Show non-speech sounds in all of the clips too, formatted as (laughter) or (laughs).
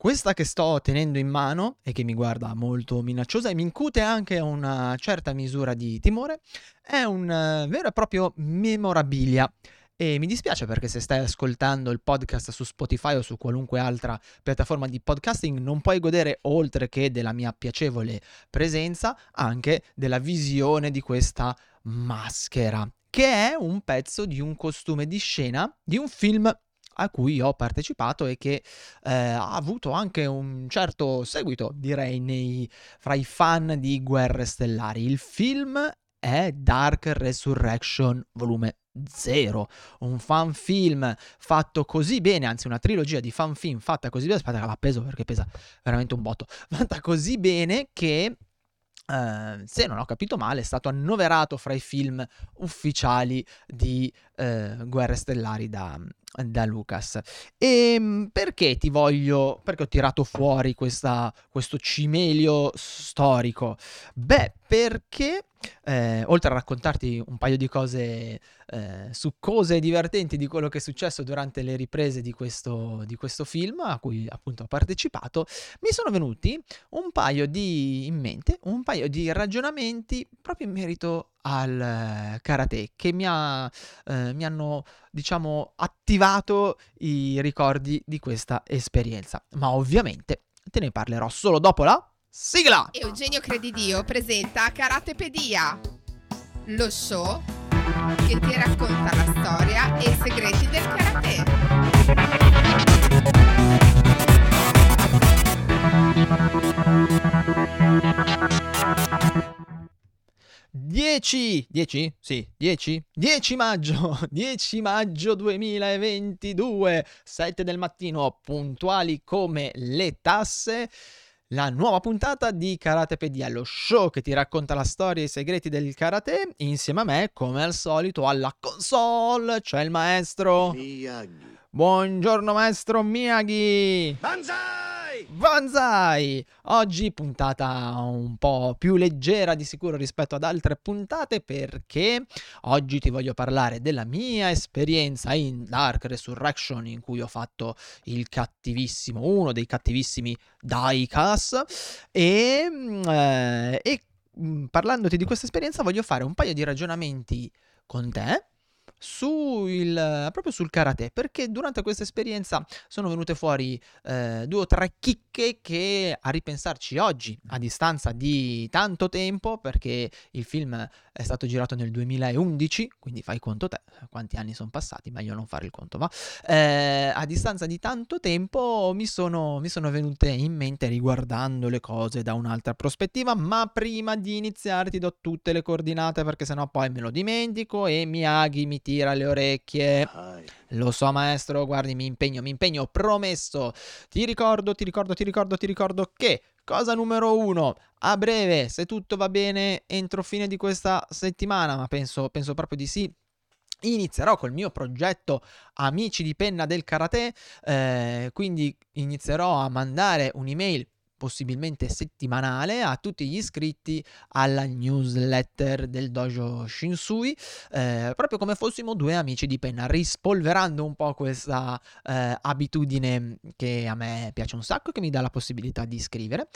Questa che sto tenendo in mano e che mi guarda molto minacciosa e mi incute anche una certa misura di timore è un uh, vero e proprio memorabilia. E mi dispiace perché se stai ascoltando il podcast su Spotify o su qualunque altra piattaforma di podcasting non puoi godere oltre che della mia piacevole presenza anche della visione di questa maschera, che è un pezzo di un costume di scena di un film a cui ho partecipato e che eh, ha avuto anche un certo seguito, direi, nei, fra i fan di Guerre Stellari. Il film è Dark Resurrection volume 0, un fan film fatto così bene, anzi una trilogia di fan film fatta così bene, aspetta che l'ha peso perché pesa veramente un botto, (laughs) fatta così bene che Uh, se non ho capito male, è stato annoverato fra i film ufficiali di uh, Guerre Stellari da, da Lucas. E ehm, perché ti voglio, perché ho tirato fuori questa, questo cimelio storico? Beh, perché eh, oltre a raccontarti un paio di cose eh, succose e divertenti di quello che è successo durante le riprese di questo, di questo, film a cui appunto ho partecipato, mi sono venuti un paio di in mente, un paio di ragionamenti proprio in merito al eh, karate che mi, ha, eh, mi hanno diciamo attivato i ricordi di questa esperienza. Ma ovviamente te ne parlerò solo dopo la sigla! Eugenio Credidio presenta Karatepedia lo show che ti racconta la storia e i segreti del karate 10, 10? Sì, 10? 10 maggio, (laughs) 10 maggio 2022, 7 del mattino, puntuali come le tasse. La nuova puntata di Karatepedia, lo show che ti racconta la storia e i segreti del karate, insieme a me, come al solito, alla console c'è il maestro Miyagi. Buongiorno maestro Miyagi! Banzai! Banzai! Oggi puntata un po' più leggera di sicuro rispetto ad altre puntate perché oggi ti voglio parlare della mia esperienza in Dark Resurrection in cui ho fatto il cattivissimo, uno dei cattivissimi Daikas e, eh, e mm, parlandoti di questa esperienza voglio fare un paio di ragionamenti con te sul, proprio sul karate, perché durante questa esperienza sono venute fuori eh, due o tre chicche che a ripensarci oggi, a distanza di tanto tempo, perché il film è stato girato nel 2011, quindi fai conto te, quanti anni sono passati, meglio non fare il conto, ma eh, a distanza di tanto tempo mi sono, mi sono venute in mente riguardando le cose da un'altra prospettiva, ma prima di iniziare ti do tutte le coordinate perché sennò poi me lo dimentico e Miyagi mi tira le orecchie. Lo so maestro, guardi, mi impegno, mi impegno, promesso. Ti ricordo, ti ricordo, ti ricordo, ti ricordo che cosa numero uno, a breve, se tutto va bene, entro fine di questa settimana, ma penso, penso proprio di sì, inizierò col mio progetto Amici di Penna del Karate, eh, quindi inizierò a mandare un'email possibilmente settimanale a tutti gli iscritti alla newsletter del dojo Shinsui, eh, proprio come fossimo due amici di penna, rispolverando un po' questa eh, abitudine che a me piace un sacco e che mi dà la possibilità di scrivere.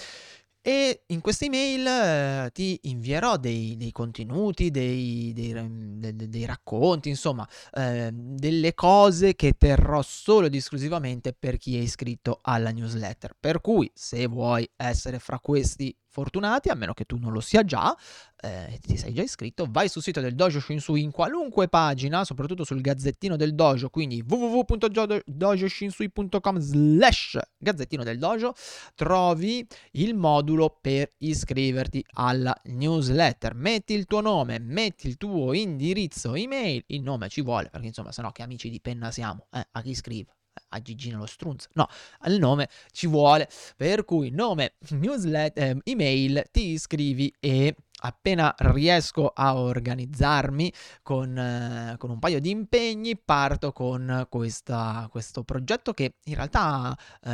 E in questa email eh, ti invierò dei, dei contenuti, dei, dei, dei, racconti, insomma, eh, delle cose che terrò solo ed esclusivamente per chi è iscritto alla newsletter. Per cui, se vuoi essere fra questi fortunati, a meno che tu non lo sia già, eh, ti sei già iscritto, vai sul sito del Dojo Shinsui in qualunque pagina, soprattutto sul gazzettino del dojo, quindi www.dojoshinsui.com slash gazzettino del dojo, trovi il modulo per iscriverti alla newsletter. Metti il tuo nome, metti il tuo indirizzo email, il nome ci vuole, perché insomma, se no che amici di penna siamo, eh, a chi scrive? A Gigino lo strunz. No, al nome ci vuole. Per cui nome, newsletter, eh, email, ti iscrivi e appena riesco a organizzarmi con, eh, con un paio di impegni parto con questa, questo progetto che in realtà eh,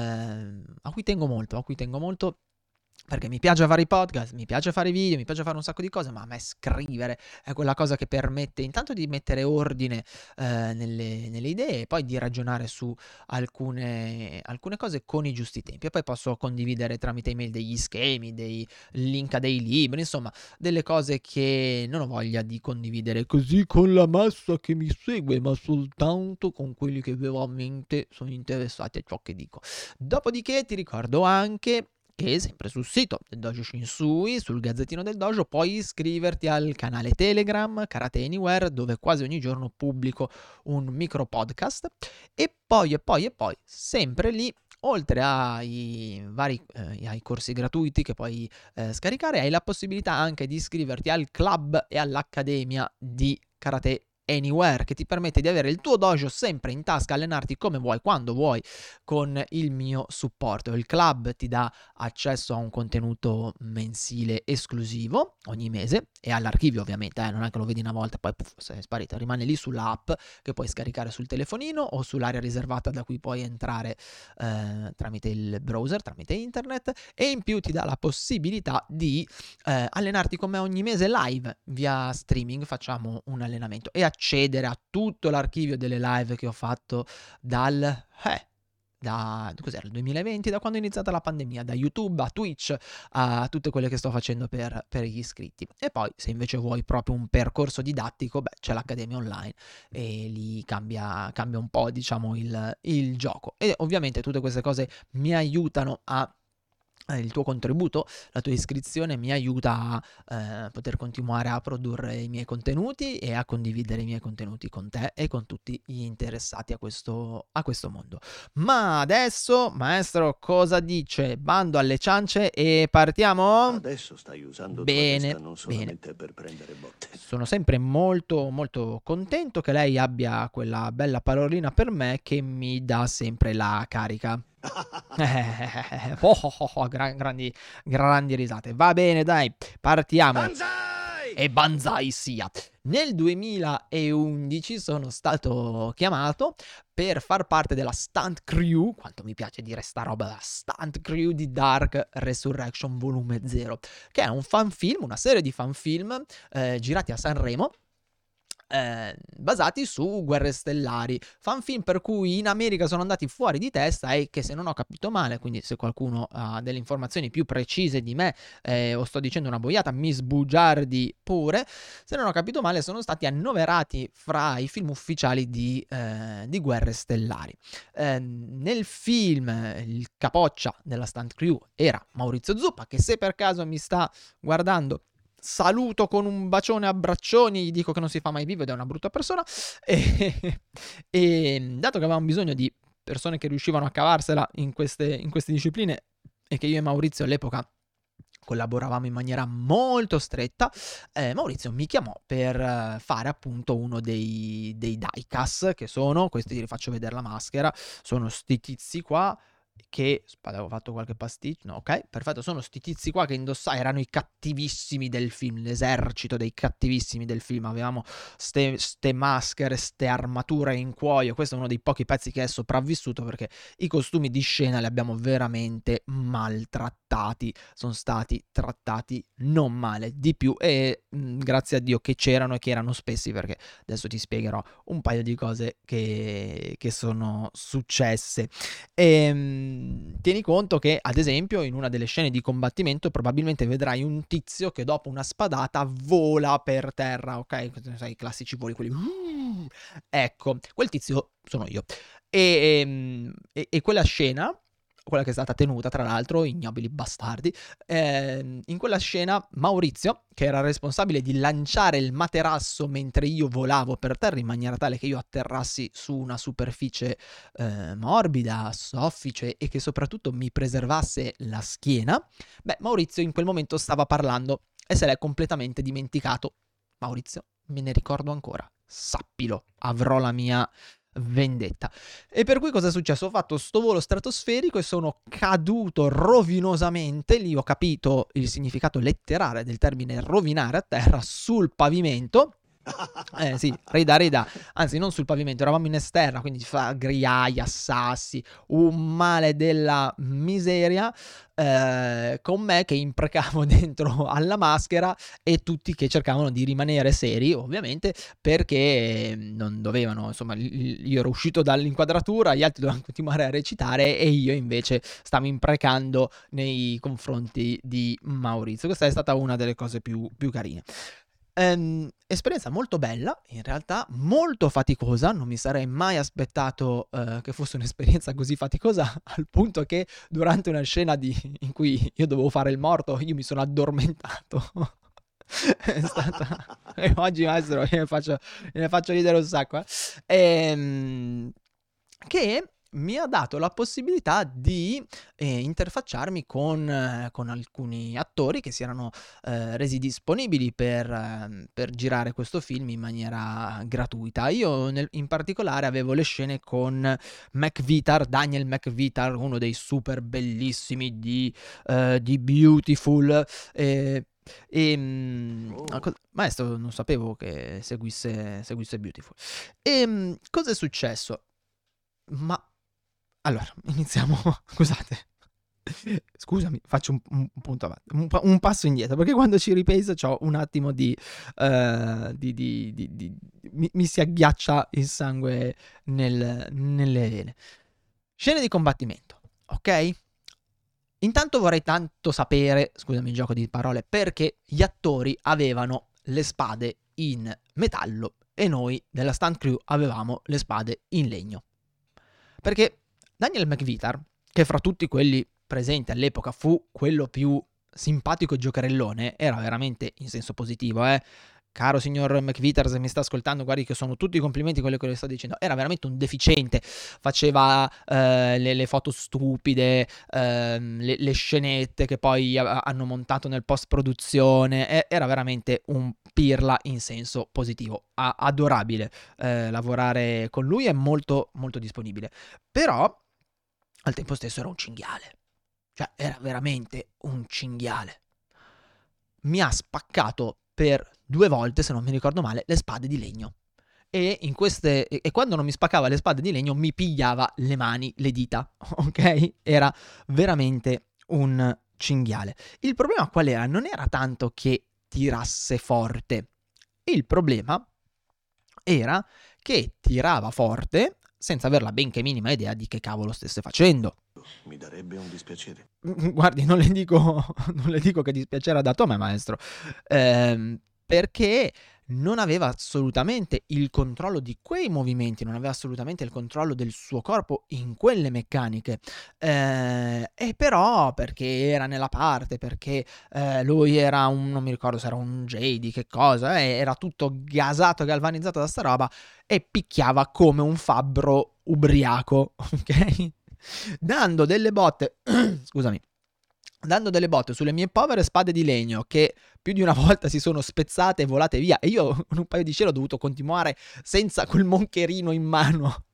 a cui tengo molto, a cui tengo molto perché mi piace fare i podcast, mi piace fare i video, mi piace fare un sacco di cose, ma a me scrivere è quella cosa che permette intanto di mettere ordine eh, nelle, nelle, idee e poi di ragionare su alcune, alcune, cose con i giusti tempi. E poi posso condividere tramite email degli schemi, dei link a dei libri, insomma, delle cose che non ho voglia di condividere così con la massa che mi segue, ma soltanto con quelli che veramente sono interessati a ciò che dico. Dopodiché ti ricordo anche che sempre sul sito del Dojo Shinsui, sul gazzettino del Dojo, puoi iscriverti al canale Telegram Karate Anywhere dove quasi ogni giorno pubblico un micro podcast. E poi e poi e poi sempre lì oltre ai vari eh, ai corsi gratuiti che puoi eh, scaricare hai la possibilità anche di iscriverti al club e all'accademia di Karate Anywhere che ti permette di avere il tuo dojo sempre in tasca, allenarti come vuoi, quando vuoi, con il mio supporto. Il club ti dà accesso a un contenuto mensile esclusivo ogni mese e all'archivio ovviamente, eh, non è che lo vedi una volta e poi puff, sei sparito, rimane lì sull'app che puoi scaricare sul telefonino o sull'area riservata da cui puoi entrare eh, tramite il browser, tramite internet e in più ti dà la possibilità di eh, allenarti come ogni mese live via streaming, facciamo un allenamento e accedere a tutto l'archivio delle live che ho fatto dal... Eh, da cos'era il 2020, da quando è iniziata la pandemia, da YouTube a Twitch a tutte quelle che sto facendo per, per, gli iscritti. E poi, se invece vuoi proprio un percorso didattico, beh, c'è l'Accademia Online e lì cambia, cambia un po', diciamo, il, il gioco. E ovviamente tutte queste cose mi aiutano a il tuo contributo, la tua iscrizione mi aiuta a eh, poter continuare a produrre i miei contenuti e a condividere i miei contenuti con te e con tutti gli interessati a questo, a questo mondo. Ma adesso, maestro, cosa dice? Bando alle ciance e partiamo? Adesso stai usando bene, non solamente bene. per prendere botte. Sono sempre molto molto contento che lei abbia quella bella parolina per me che mi dà sempre la carica. Oh, oh, oh, oh, gran, grandi, grandi risate. Va bene, dai, partiamo. Banzai! E banzai sia. Nel 2011 sono stato chiamato per far parte della stunt crew, quanto mi piace dire sta roba, la stunt crew di Dark Resurrection Volume 0, che è un fan film, una serie di fan film eh, girati a Sanremo eh, basati su guerre stellari. Fanfilm per cui in America sono andati fuori di testa e che se non ho capito male, quindi se qualcuno ha delle informazioni più precise di me eh, o sto dicendo una boiata, mi sbugiardi pure, se non ho capito male sono stati annoverati fra i film ufficiali di, eh, di guerre stellari. Ehm, nel film il capoccia della stunt crew era Maurizio Zuppa che se per caso mi sta guardando saluto con un bacione a braccioni, gli dico che non si fa mai vivo ed è una brutta persona. (laughs) E, e dato che avevamo bisogno di persone che riuscivano a cavarsela in queste, in queste discipline e che io e Maurizio all'epoca collaboravamo in maniera molto stretta, eh, Maurizio mi chiamò per eh, fare appunto uno dei, dei diecast che sono, questi ti rifaccio vedere la maschera, sono sti tizi qua che avevo fatto qualche pasticcio, no, ok, perfetto, sono sti tizi qua che indossai, erano i cattivissimi del film, l'esercito dei cattivissimi del film, avevamo ste, ste maschere, ste armature in cuoio, questo è uno dei pochi pezzi che è sopravvissuto perché i costumi di scena li abbiamo veramente maltrattati, sono stati trattati non male, di più e mh, mm, grazie a Dio che c'erano e che erano spessi perché adesso ti spiegherò un paio di cose che, che sono successe. E, ehm, tieni conto che, ad esempio, in una delle scene di combattimento probabilmente vedrai un tizio che dopo una spadata vola per terra, ok? Sai, i classici voli, quelli... Ecco, quel tizio sono io. E, ehm, e, e quella scena quella che è stata tenuta, tra l'altro, ignobili bastardi. Eh, in quella scena Maurizio, che era responsabile di lanciare il materasso mentre io volavo per terra in maniera tale che io atterrassi su una superficie eh, morbida, soffice e che soprattutto mi preservasse la schiena, beh, Maurizio in quel momento stava parlando e se l'è completamente dimenticato. Maurizio, me ne ricordo ancora. Sappilo, avrò la mia vendetta. E per cui cosa è successo? Ho fatto sto volo stratosferico e sono caduto rovinosamente, lì ho capito il significato letterale del termine rovinare a terra sul pavimento Eh sì, rida rida, anzi non sul pavimento, eravamo in esterna, quindi fa griaia, sassi, un male della miseria, eh, con me che imprecavo (laughs) dentro alla maschera e tutti che cercavano di rimanere seri, ovviamente, perché non dovevano, insomma, io ero uscito dall'inquadratura, gli altri dovevano continuare a recitare e io invece stavo imprecando nei confronti di Maurizio. Questa è stata una delle cose più, più carine. Ehm, esperienza molto bella, in realtà molto faticosa, non mi sarei mai aspettato eh, che fosse un'esperienza così faticosa, (laughs) al punto che durante una scena di, in cui io dovevo fare il morto, io mi sono addormentato. (laughs) È stata... (laughs) oggi maestro, ne faccio, faccio ridere un sacco. Eh. Ehm, che mi ha dato la possibilità di eh, interfacciarmi con, eh, con, alcuni attori che si erano eh, resi disponibili per, ehm, per, girare questo film in maniera gratuita. Io nel, in particolare avevo le scene con McVitar, Daniel McVitar, uno dei super bellissimi di, eh, di Beautiful. E, ehm, oh. maestro, non sapevo che seguisse, seguisse Beautiful. E ehm, cosa è successo? Ma allora, iniziamo. (laughs) Scusate. Scusami, faccio un, un punto avanti, un, un, passo indietro, perché quando ci ripenso ho un attimo di, uh, di, di, di mi, mi, si agghiaccia il sangue nel, nelle vene. Scene di combattimento, ok? Intanto vorrei tanto sapere, scusami il gioco di parole, perché gli attori avevano le spade in metallo e noi della stunt crew avevamo le spade in legno. Perché Daniel McVitar, che fra tutti quelli presenti all'epoca fu quello più simpatico e giocherellone, era veramente in senso positivo, eh. Caro signor McVitar, se mi sta ascoltando, guardi che sono tutti i complimenti quello che le sto dicendo. Era veramente un deficiente, faceva eh, le, le, foto stupide, eh, le, le, scenette che poi a, hanno montato nel post produzione. era veramente un pirla in senso positivo. A, adorabile eh, lavorare con lui, è molto, molto disponibile. Però al tempo stesso era un cinghiale. Cioè, era veramente un cinghiale. Mi ha spaccato per due volte, se non mi ricordo male, le spade di legno. E, queste, e quando non mi spaccava le spade di legno mi pigliava le mani, le dita, (laughs) ok? Era veramente un cinghiale. Il problema qual era? Non era tanto che tirasse forte. Il problema era che tirava forte senza aver la benché minima idea di che cavolo stesse facendo. Mi darebbe un dispiacere. (laughs) Guardi, non le dico, (laughs) non le dico che dispiacere ha dato a me, maestro, ehm, perché non aveva assolutamente il controllo di quei movimenti, non aveva assolutamente il controllo del suo corpo in quelle meccaniche. Eh, e però perché era nella parte, perché eh, lui era un, non mi ricordo se era un JD, che cosa, eh, era tutto gasato, galvanizzato da sta roba e picchiava come un fabbro ubriaco, (laughs) ok? Dando delle botte, (clears throat) scusami, dando delle botte sulle mie povere spade di legno che più di una (laughs) volta si sono spezzate e volate via. E io (laughs) con un paio di cielo ho dovuto continuare senza quel moncherino in mano. (laughs)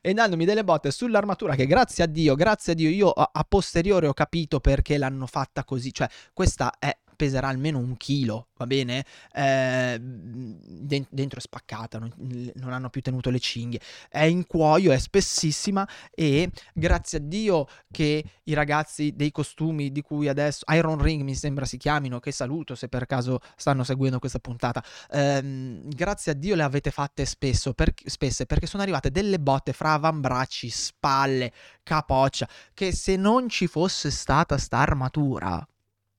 E dandomi delle botte sull'armatura che grazie a Dio, grazie a Dio io a, a posteriore ho capito perché l'hanno fatta così, cioè questa è peserà almeno un chilo, va bene? Eh, dentro è spaccata, non, non, hanno più tenuto le cinghie, è in cuoio, è spessissima e grazie a Dio che i ragazzi dei costumi di cui adesso Iron Ring mi sembra si chiamino, che saluto se per caso stanno seguendo questa puntata, eh, grazie a Dio le avete fatte spesso, per, spesse perché sono arrivate delle botte fra avambracci, spalle, capoccia, che se non ci fosse stata sta armatura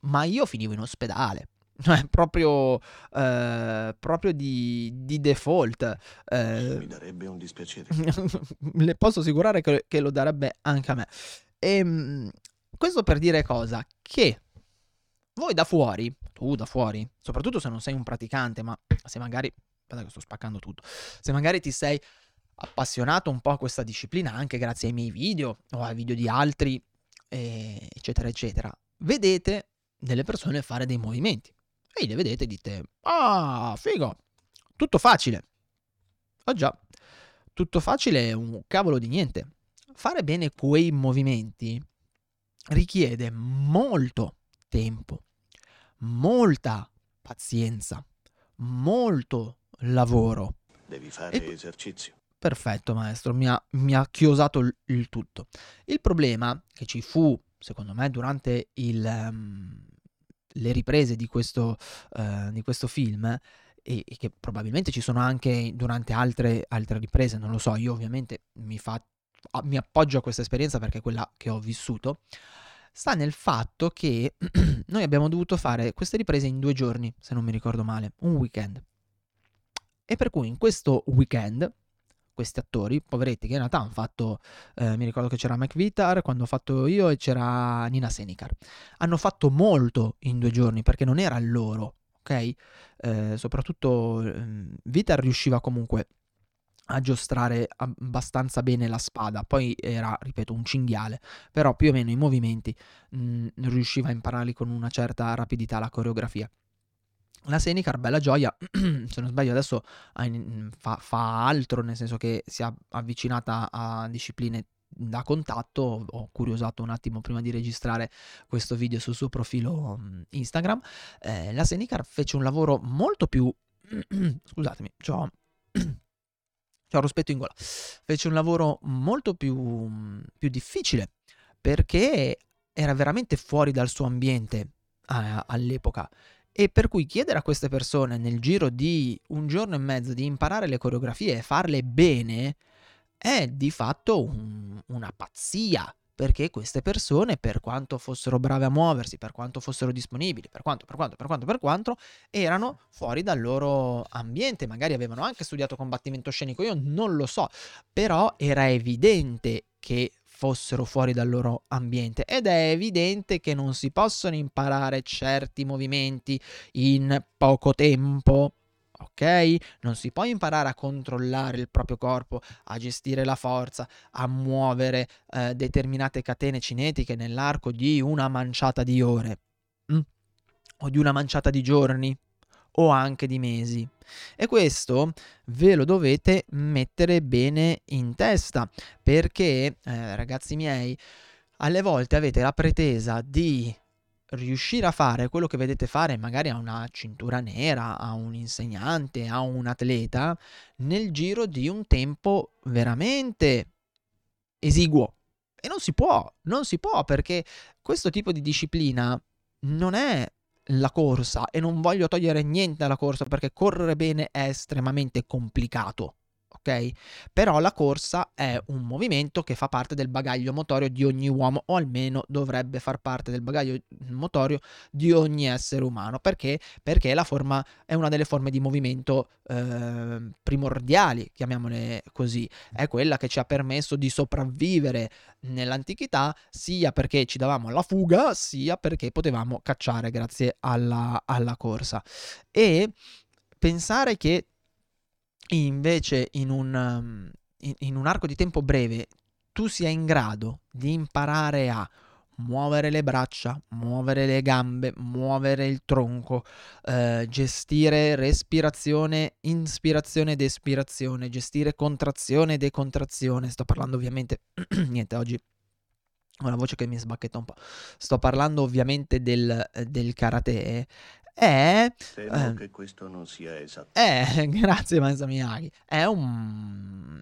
ma io finivo in ospedale. (laughs) Cioè, proprio, eh, proprio di, di default. Eh, Mi darebbe un dispiacere. (laughs) le posso assicurare che, che, lo darebbe anche a me. E, ehm, questo per dire cosa? Che voi da fuori, tu da fuori, soprattutto se non sei un praticante, ma se magari, aspetta che sto spaccando tutto, se magari ti sei appassionato un po' a questa disciplina anche grazie ai miei video o ai video di altri, eh, eccetera, eccetera, vedete delle persone fare dei movimenti. E li vedete e dite, ah, figo, tutto facile. Oh già, tutto facile è un cavolo di niente. Fare bene quei movimenti richiede molto tempo, molta pazienza, molto lavoro. Devi fare E- esercizio. Perfetto, maestro, mi ha, mi ha chiosato il, il tutto. Il problema che ci fu, secondo me, durante il, ehm, le riprese di questo, eh, di questo film, e, e che probabilmente ci sono anche durante altre, altre riprese, non lo so, io ovviamente mi, fa- mi appoggio a questa esperienza perché è quella che ho vissuto, sta nel fatto che (clears throat) noi abbiamo dovuto fare queste riprese in due giorni, se non mi ricordo male, un weekend. E per cui in questo weekend questi attori, poveretti, che in realtà hanno fatto, eh, mi ricordo che c'era Mike Vitar quando ho fatto io e c'era Nina Senikar, hanno fatto molto in due giorni perché non era loro, ok? Eh, soprattutto ehm, Vitar riusciva comunque a giostrare abbastanza bene la spada, poi era, ripeto, un cinghiale, però più o meno i movimenti mh, riusciva a impararli con una certa rapidità la coreografia. La Senecar, bella gioia, (clears throat) se non sbaglio adesso fa, fa altro, nel senso che si è avvicinata a discipline da contatto. Ho curiosato un attimo prima di registrare questo video sul suo profilo mm, Instagram. Eh, la Senecar fece un lavoro molto più... (clears throat) Scusatemi, c'ho... (clears throat) c'ho rospetto in gola. Fece un lavoro molto più, più difficile perché era veramente fuori dal suo ambiente eh, all'epoca e per cui chiedere a queste persone nel giro di un giorno e mezzo di imparare le coreografie e farle bene è di fatto un- una pazzia. Perché queste persone, per quanto fossero brave a muoversi, per quanto fossero disponibili, per quanto, per quanto, per quanto, per quanto, erano fuori dal loro ambiente. Magari avevano anche studiato combattimento scenico, io non lo so, però era evidente che fossero fuori dal loro ambiente ed è evidente che non si possono imparare certi movimenti in poco tempo. Ok? Non si può imparare a controllare il proprio corpo, a gestire la forza, a muovere eh, determinate catene cinetiche nell'arco di una manciata di ore mm? o di una manciata di giorni o anche di mesi. E questo ve lo dovete mettere bene in testa perché, eh, ragazzi miei, alle volte avete la pretesa di riuscire a fare quello che vedete fare magari a una cintura nera, a un insegnante, a un atleta, nel giro di un tempo veramente esiguo. E non si può, non si può perché questo tipo di disciplina non è la corsa e non voglio togliere niente alla corsa perché correre bene è estremamente complicato. Ok? Però la corsa è un movimento che fa parte del bagaglio motorio di ogni uomo, o almeno dovrebbe far parte del bagaglio motorio di ogni essere umano. Perché? Perché la forma è una delle forme di movimento eh, primordiali, chiamiamole così. È quella che ci ha permesso di sopravvivere nell'antichità, sia perché ci davamo la fuga, sia perché potevamo cacciare grazie alla, alla corsa. E pensare che invece in un, um, in, un arco di tempo breve tu sia in grado di imparare a muovere le braccia, muovere le gambe, muovere il tronco, eh, gestire respirazione, inspirazione ed espirazione, gestire contrazione e decontrazione. Sto parlando ovviamente, (clears throat) niente, oggi ho una voce che mi sbacchetta un po'. Sto parlando ovviamente del, del karate. È, Temo eh, che questo non sia esatto. è, (laughs) grazie Maestro Miyagi, è, un,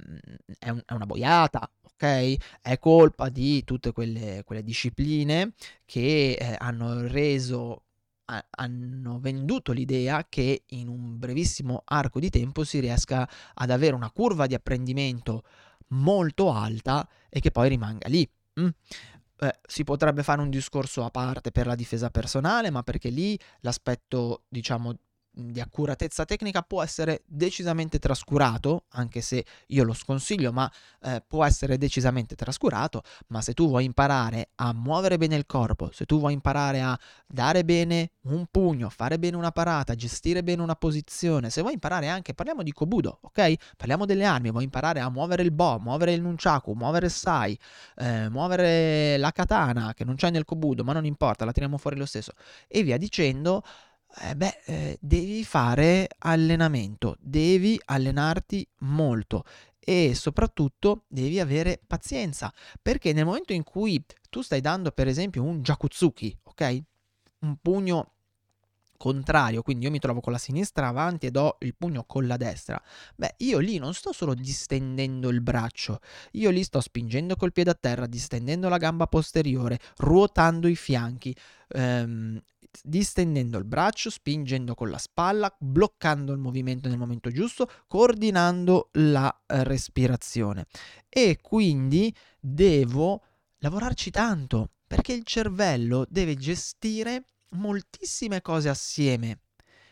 è, un- è una boiata, ok? È colpa di tutte quelle, quelle discipline che eh, hanno reso, ha- hanno venduto l'idea che in un brevissimo arco di tempo si riesca ad avere una curva di apprendimento molto alta e che poi rimanga lì. mm? Eh, si potrebbe fare un discorso a parte per la difesa personale, ma perché lì l'aspetto, diciamo, di accuratezza tecnica può essere decisamente trascurato, anche se io lo sconsiglio, ma eh, può essere decisamente trascurato, ma se tu vuoi imparare a muovere bene il corpo, se tu vuoi imparare a dare bene un pugno, fare bene una parata, gestire bene una posizione, se vuoi imparare anche, parliamo di Kobudo, ok? Parliamo delle armi, vuoi imparare a muovere il bo, muovere il nunchaku, muovere il sai, eh, muovere la katana, che non c'è nel Kobudo, ma non importa, la tiriamo fuori lo stesso, e via dicendo, eh beh, eh, devi fare allenamento, devi allenarti molto e soprattutto devi avere pazienza, perché nel momento in cui tu stai dando per esempio un jakutsuki, ok? Un pugno contrario, quindi io mi trovo con la sinistra avanti e do il pugno con la destra, beh, io lì non sto solo distendendo il braccio, io lì sto spingendo col piede a terra, distendendo la gamba posteriore, ruotando i fianchi, ehm, distendendo il braccio, spingendo con la spalla, bloccando il movimento nel momento giusto, coordinando la eh, respirazione. E quindi devo lavorarci tanto, perché il cervello deve gestire moltissime cose assieme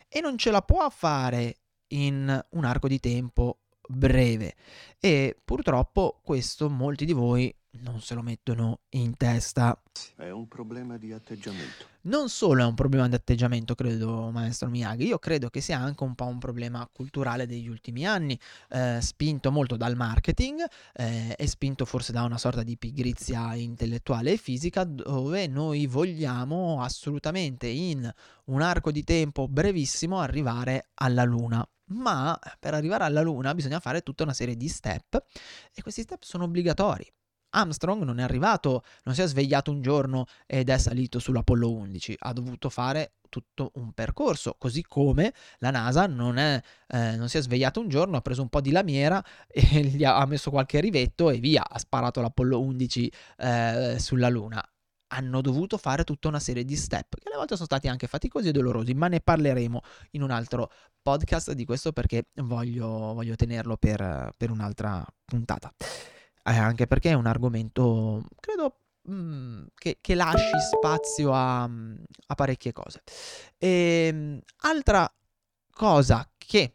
e non ce la può fare in un arco di tempo breve e purtroppo questo molti di voi non se lo mettono in testa. È un problema di atteggiamento. Non solo è un problema di atteggiamento, credo, maestro Miyagi, io credo che sia anche un po' un problema culturale degli ultimi anni, eh, spinto molto dal marketing eh, e spinto forse da una sorta di pigrizia intellettuale e fisica, dove noi vogliamo assolutamente in un arco di tempo brevissimo arrivare alla Luna ma per arrivare alla Luna bisogna fare tutta una serie di step e questi step sono obbligatori. Armstrong non è arrivato, non si è svegliato un giorno ed è salito sull'Apollo 11, ha dovuto fare tutto un percorso, così come la NASA non, è, eh, non si è svegliata un giorno, ha preso un po' di lamiera (laughs) e gli ha, messo qualche rivetto e via, ha sparato l'Apollo 11 eh, sulla Luna. Hanno dovuto fare tutta una serie di step che alle volte sono stati anche faticosi e dolorosi, ma ne parleremo in un altro podcast di questo perché voglio, voglio tenerlo per, per un'altra puntata eh, anche perché è un argomento, credo, mh, mm, che, che, lasci spazio a, a parecchie cose. E, ehm, altra cosa che,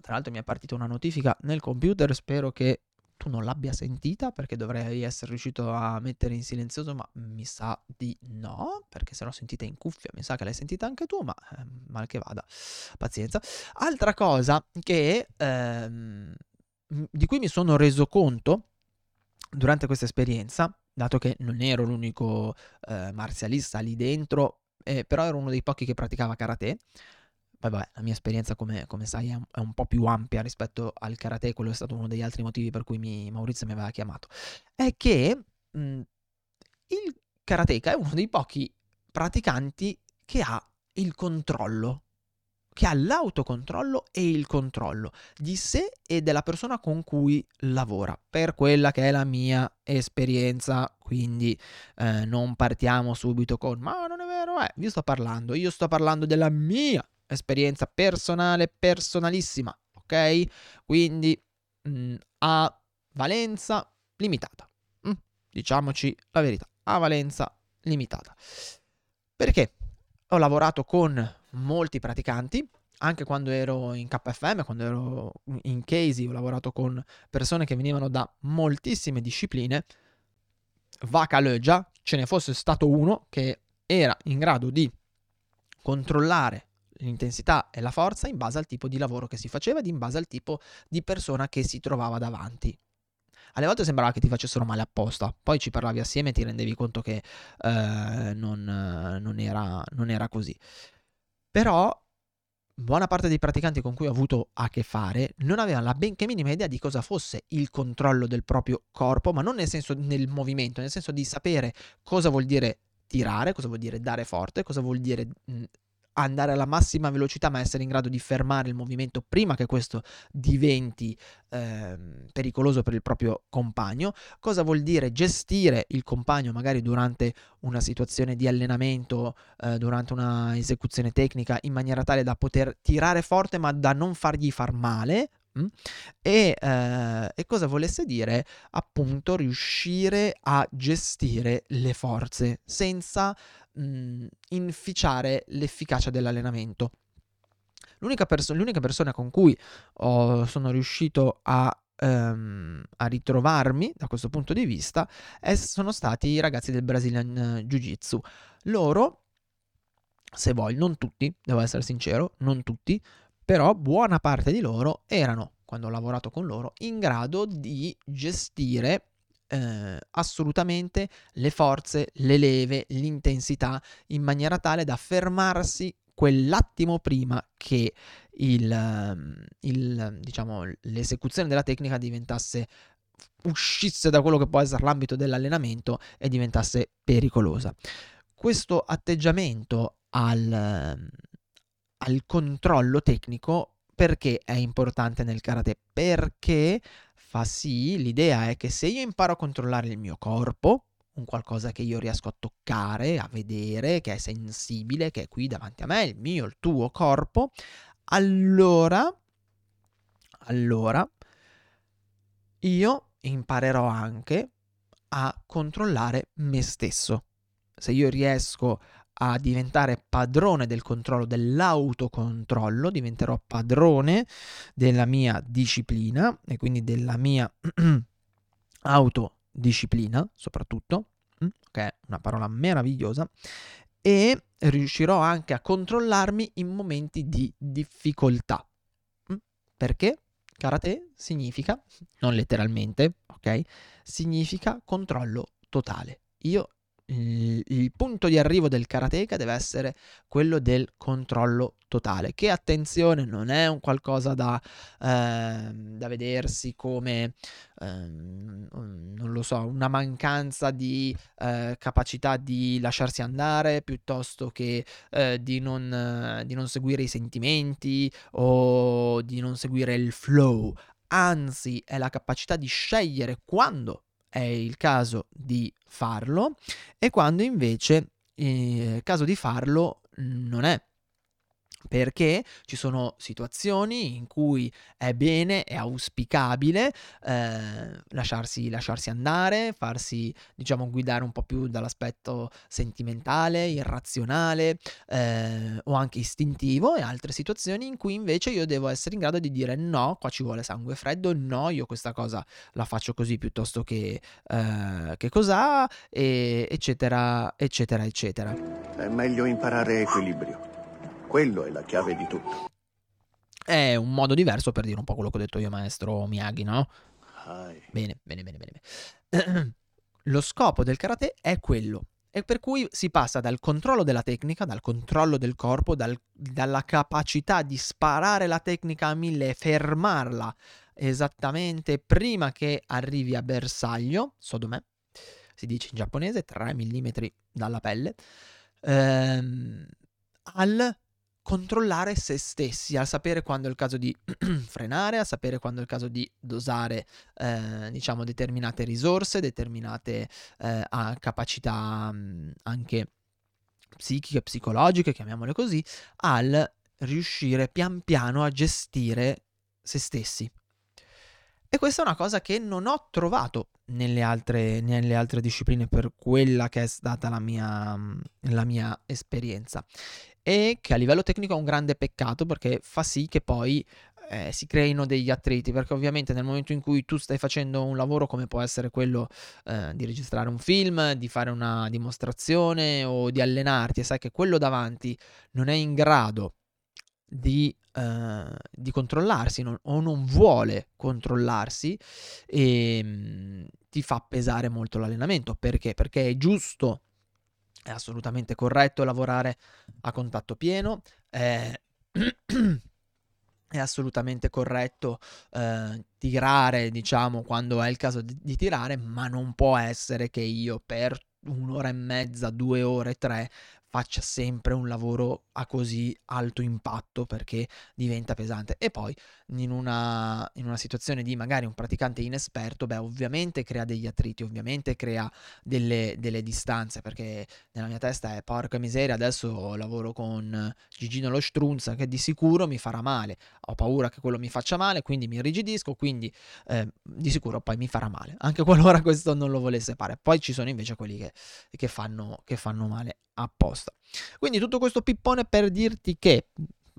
tra l'altro mi è partita una notifica nel computer, spero che tu non l'abbia sentita perché dovrei essere riuscito a mettere in silenzioso, ma mi sa di no, perché se l'ho sentita in cuffia, mi sa che l'hai sentita anche tu, ma eh, mal che vada, pazienza. Altra cosa che ehm, di cui mi sono reso conto durante questa esperienza, dato che non ero l'unico eh, marzialista lì dentro, eh, però ero uno dei pochi che praticava karate. Vabbè, la mia esperienza, come, come sai, è un, po' più ampia rispetto al karate, quello è stato uno degli altri motivi per cui mi, Maurizio mi aveva chiamato. È che mh, il karateka è uno dei pochi praticanti che ha il controllo che ha l'autocontrollo e il controllo di sé e della persona con cui lavora, per quella che è la mia esperienza. Quindi eh, non partiamo subito con ma non è vero, eh, vi sto parlando, io sto parlando della mia esperienza personale, personalissima, ok? Quindi mh, mm, ha valenza limitata. Mm, diciamoci la verità, ha valenza limitata. Perché? Ho lavorato con molti praticanti, anche quando ero in KFM, quando ero in Casey, ho lavorato con persone che venivano da moltissime discipline. Vaca Leggia, ce ne fosse stato uno che era in grado di controllare l'intensità e la forza in base al tipo di lavoro che si faceva ed in base al tipo di persona che si trovava davanti. Alle volte sembrava che ti facessero male apposta, poi ci parlavi assieme e ti rendevi conto che eh, non, non, era, non era così. Però buona parte dei praticanti con cui ho avuto a che fare non avevano la benché minima idea di cosa fosse il controllo del proprio corpo, ma non nel senso del movimento, nel senso di sapere cosa vuol dire tirare, cosa vuol dire dare forte, cosa vuol dire mh, andare alla massima velocità ma essere in grado di fermare il movimento prima che questo diventi eh, pericoloso per il proprio compagno, cosa vuol dire gestire il compagno magari durante una situazione di allenamento, eh, durante una esecuzione tecnica in maniera tale da poter tirare forte ma da non fargli far male, mm? e, eh, e, cosa volesse dire appunto riuscire a gestire le forze senza mh, mhmm, inficiare l'efficacia dell'allenamento. L'unica, perso- l'unica persona con cui ho, sono riuscito a, um, a, ritrovarmi da questo punto di vista sono stati i ragazzi del Brazilian Jiu-Jitsu. Loro, se vuoi, non tutti, devo essere sincero, non tutti, però buona parte di loro erano, quando ho lavorato con loro, in grado di gestire eh, assolutamente le forze, le leve, l'intensità in maniera tale da fermarsi quell'attimo prima che il, ehm, il, diciamo, l'esecuzione della tecnica diventasse uscisse da quello che può essere l'ambito dell'allenamento e diventasse pericolosa. Questo atteggiamento al, al controllo tecnico perché è importante nel karate? Perché fa sì, l'idea è che se io imparo a controllare il mio corpo, un qualcosa che io riesco a toccare, a vedere, che è sensibile, che è qui davanti a me, il mio, il tuo corpo, allora, allora, io imparerò anche a controllare me stesso. Se io riesco a diventare padrone del controllo, dell'autocontrollo, diventerò padrone della mia disciplina e quindi della mia (clears throat) autodisciplina soprattutto, mm, che è una parola meravigliosa, e riuscirò anche a controllarmi in momenti di difficoltà. Mm, perché? Karate significa, non letteralmente, ok? Significa controllo totale. Io il, il punto di arrivo del karateka deve essere quello del controllo totale, che attenzione non è un qualcosa da, eh, da vedersi come, eh, non lo so, una mancanza di eh, capacità di lasciarsi andare piuttosto che eh, di non, di non seguire i sentimenti o di non seguire il flow, anzi è la capacità di scegliere quando è il caso di farlo e quando invece eh, caso di farlo non è perché ci sono situazioni in cui è bene, è auspicabile eh, lasciarsi, lasciarsi, andare, farsi diciamo guidare un po' più dall'aspetto sentimentale, irrazionale eh, o anche istintivo e altre situazioni in cui invece io devo essere in grado di dire no, qua ci vuole sangue freddo, no, io questa cosa la faccio così piuttosto che, eh, che cos'ha, e, eccetera, eccetera, eccetera. È meglio imparare equilibrio. Quello è la chiave di tutto. È un modo diverso per dire un po' quello che ho detto io, maestro Miyagi, no? Hai. Bene, bene, bene, bene. (clears throat) Lo scopo del karate è quello. E per cui si passa dal controllo della tecnica, dal controllo del corpo, dal, dalla capacità di sparare la tecnica a mille e fermarla esattamente prima che arrivi a bersaglio, sodome, si dice in giapponese, 3 mm dalla pelle, ehm, al controllare se stessi, a sapere quando è il caso di (clears throat) frenare, a sapere quando è il caso di dosare, eh, diciamo, determinate risorse, determinate eh, capacità mh, anche psichiche, psicologiche, chiamiamole così, al riuscire pian piano a gestire se stessi. E questa è una cosa che non ho trovato nelle altre, nelle altre discipline per quella che è stata la mia, la mia esperienza e che a livello tecnico è un grande peccato perché fa sì che poi eh, si creino degli attriti perché ovviamente nel momento in cui tu stai facendo un lavoro come può essere quello eh, di registrare un film, di fare una dimostrazione o di allenarti e sai che quello davanti non è in grado di, eh, di controllarsi non, o non vuole controllarsi e mh, mm, ti fa pesare molto l'allenamento perché? Perché è giusto è assolutamente corretto lavorare a contatto pieno, è, (clears throat) è assolutamente corretto eh, tirare, diciamo, quando è il caso di, di tirare, ma non può essere che io per un'ora e mezza, due ore, tre faccia sempre un lavoro a così alto impatto perché diventa pesante. E poi in una, in una, situazione di magari un praticante inesperto, beh, ovviamente crea degli attriti, ovviamente crea delle, delle distanze perché nella mia testa è porca miseria, adesso lavoro con Gigino lo Strunza che di sicuro mi farà male. Ho paura che quello mi faccia male, quindi mi irrigidisco, quindi eh, di sicuro poi mi farà male, anche (laughs) qualora questo non lo volesse fare. Poi ci sono invece quelli che, che, fanno, che fanno male apposta. Quindi tutto questo pippone per dirti che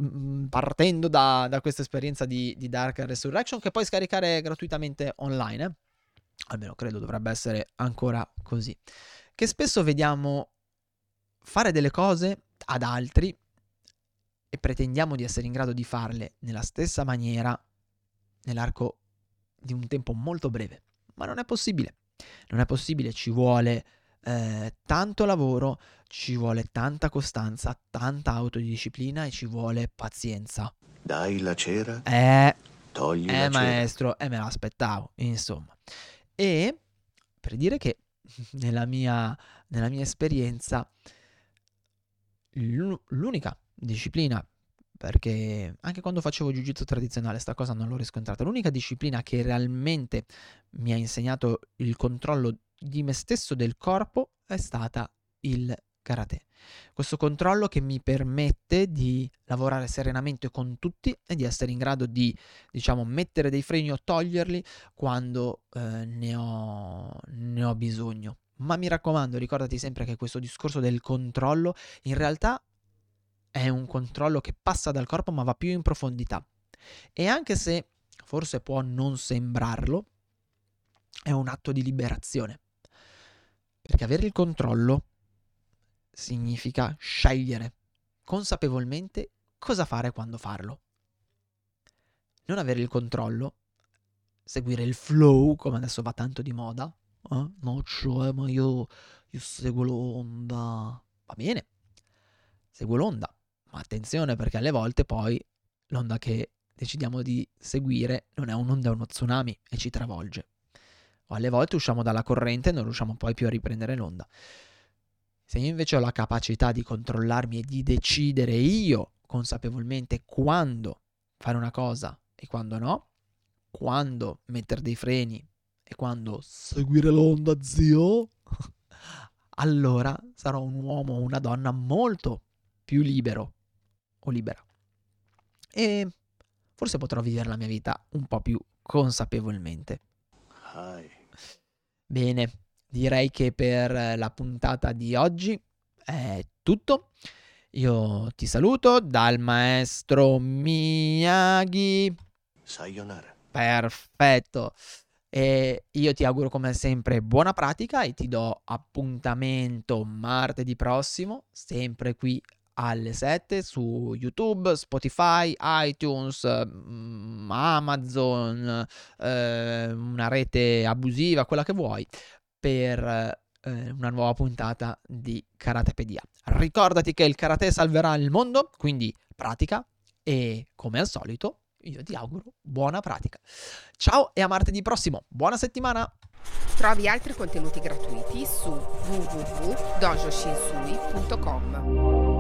mm, mm, partendo da, da questa esperienza di, di, Dark Resurrection che puoi scaricare gratuitamente online, eh? almeno credo dovrebbe essere ancora così, che spesso vediamo fare delle cose ad altri e pretendiamo di essere in grado di farle nella stessa maniera nell'arco di un tempo molto breve, ma non è possibile. Non è possibile, ci vuole eh, tanto lavoro, ci vuole tanta costanza, tanta autodisciplina e ci vuole pazienza. Dai la cera. Eh, togli eh la maestro, e eh, me l'aspettavo, insomma. E per dire che (laughs) nella mia, nella mia esperienza l'unica disciplina perché anche quando facevo jiu-jitsu tradizionale sta cosa non l'ho riscontrata. L'unica disciplina che realmente mi ha insegnato il controllo di me stesso del corpo è stata il karate. Questo controllo che mi permette di lavorare serenamente con tutti e di essere in grado di, diciamo, mettere dei freni o toglierli quando eh, ne, ho, ne ho bisogno. Ma mi raccomando, ricordati sempre che questo discorso del controllo in realtà è un controllo che passa dal corpo ma va più in profondità. E anche se forse può non sembrarlo, è un atto di liberazione. Perché avere il controllo significa scegliere consapevolmente cosa fare quando farlo. Non avere il controllo, seguire il flow, come adesso va tanto di moda, eh? no, cioè, ma io, io seguo l'onda. Va bene, seguo l'onda, ma attenzione perché alle volte poi l'onda che decidiamo di seguire non è un'onda, è uno tsunami e ci travolge. O alle volte usciamo dalla corrente e non riusciamo poi più a riprendere l'onda. Se io invece ho la capacità di controllarmi e di decidere io consapevolmente quando fare una cosa e quando no, quando mettere dei freni e quando seguire l'onda, zio, (laughs) allora sarò un uomo o una donna molto più libero o libera. E forse potrò vivere la mia vita un po' più consapevolmente. Hi. Bene, direi che per la puntata di oggi è tutto. Io ti saluto dal maestro Miyagi. Sayonara. Perfetto. E io ti auguro come sempre buona pratica e ti do appuntamento martedì prossimo, sempre qui alle 7 su YouTube, Spotify, iTunes, mm, Amazon, eh, una rete abusiva, quella che vuoi, per eh, una nuova puntata di Karatepedia. Ricordati che il karate salverà il mondo, quindi pratica e come al solito io ti auguro buona pratica. Ciao e a martedì prossimo. Buona settimana! Trovi altri contenuti gratuiti su www.dojoshinsui.com.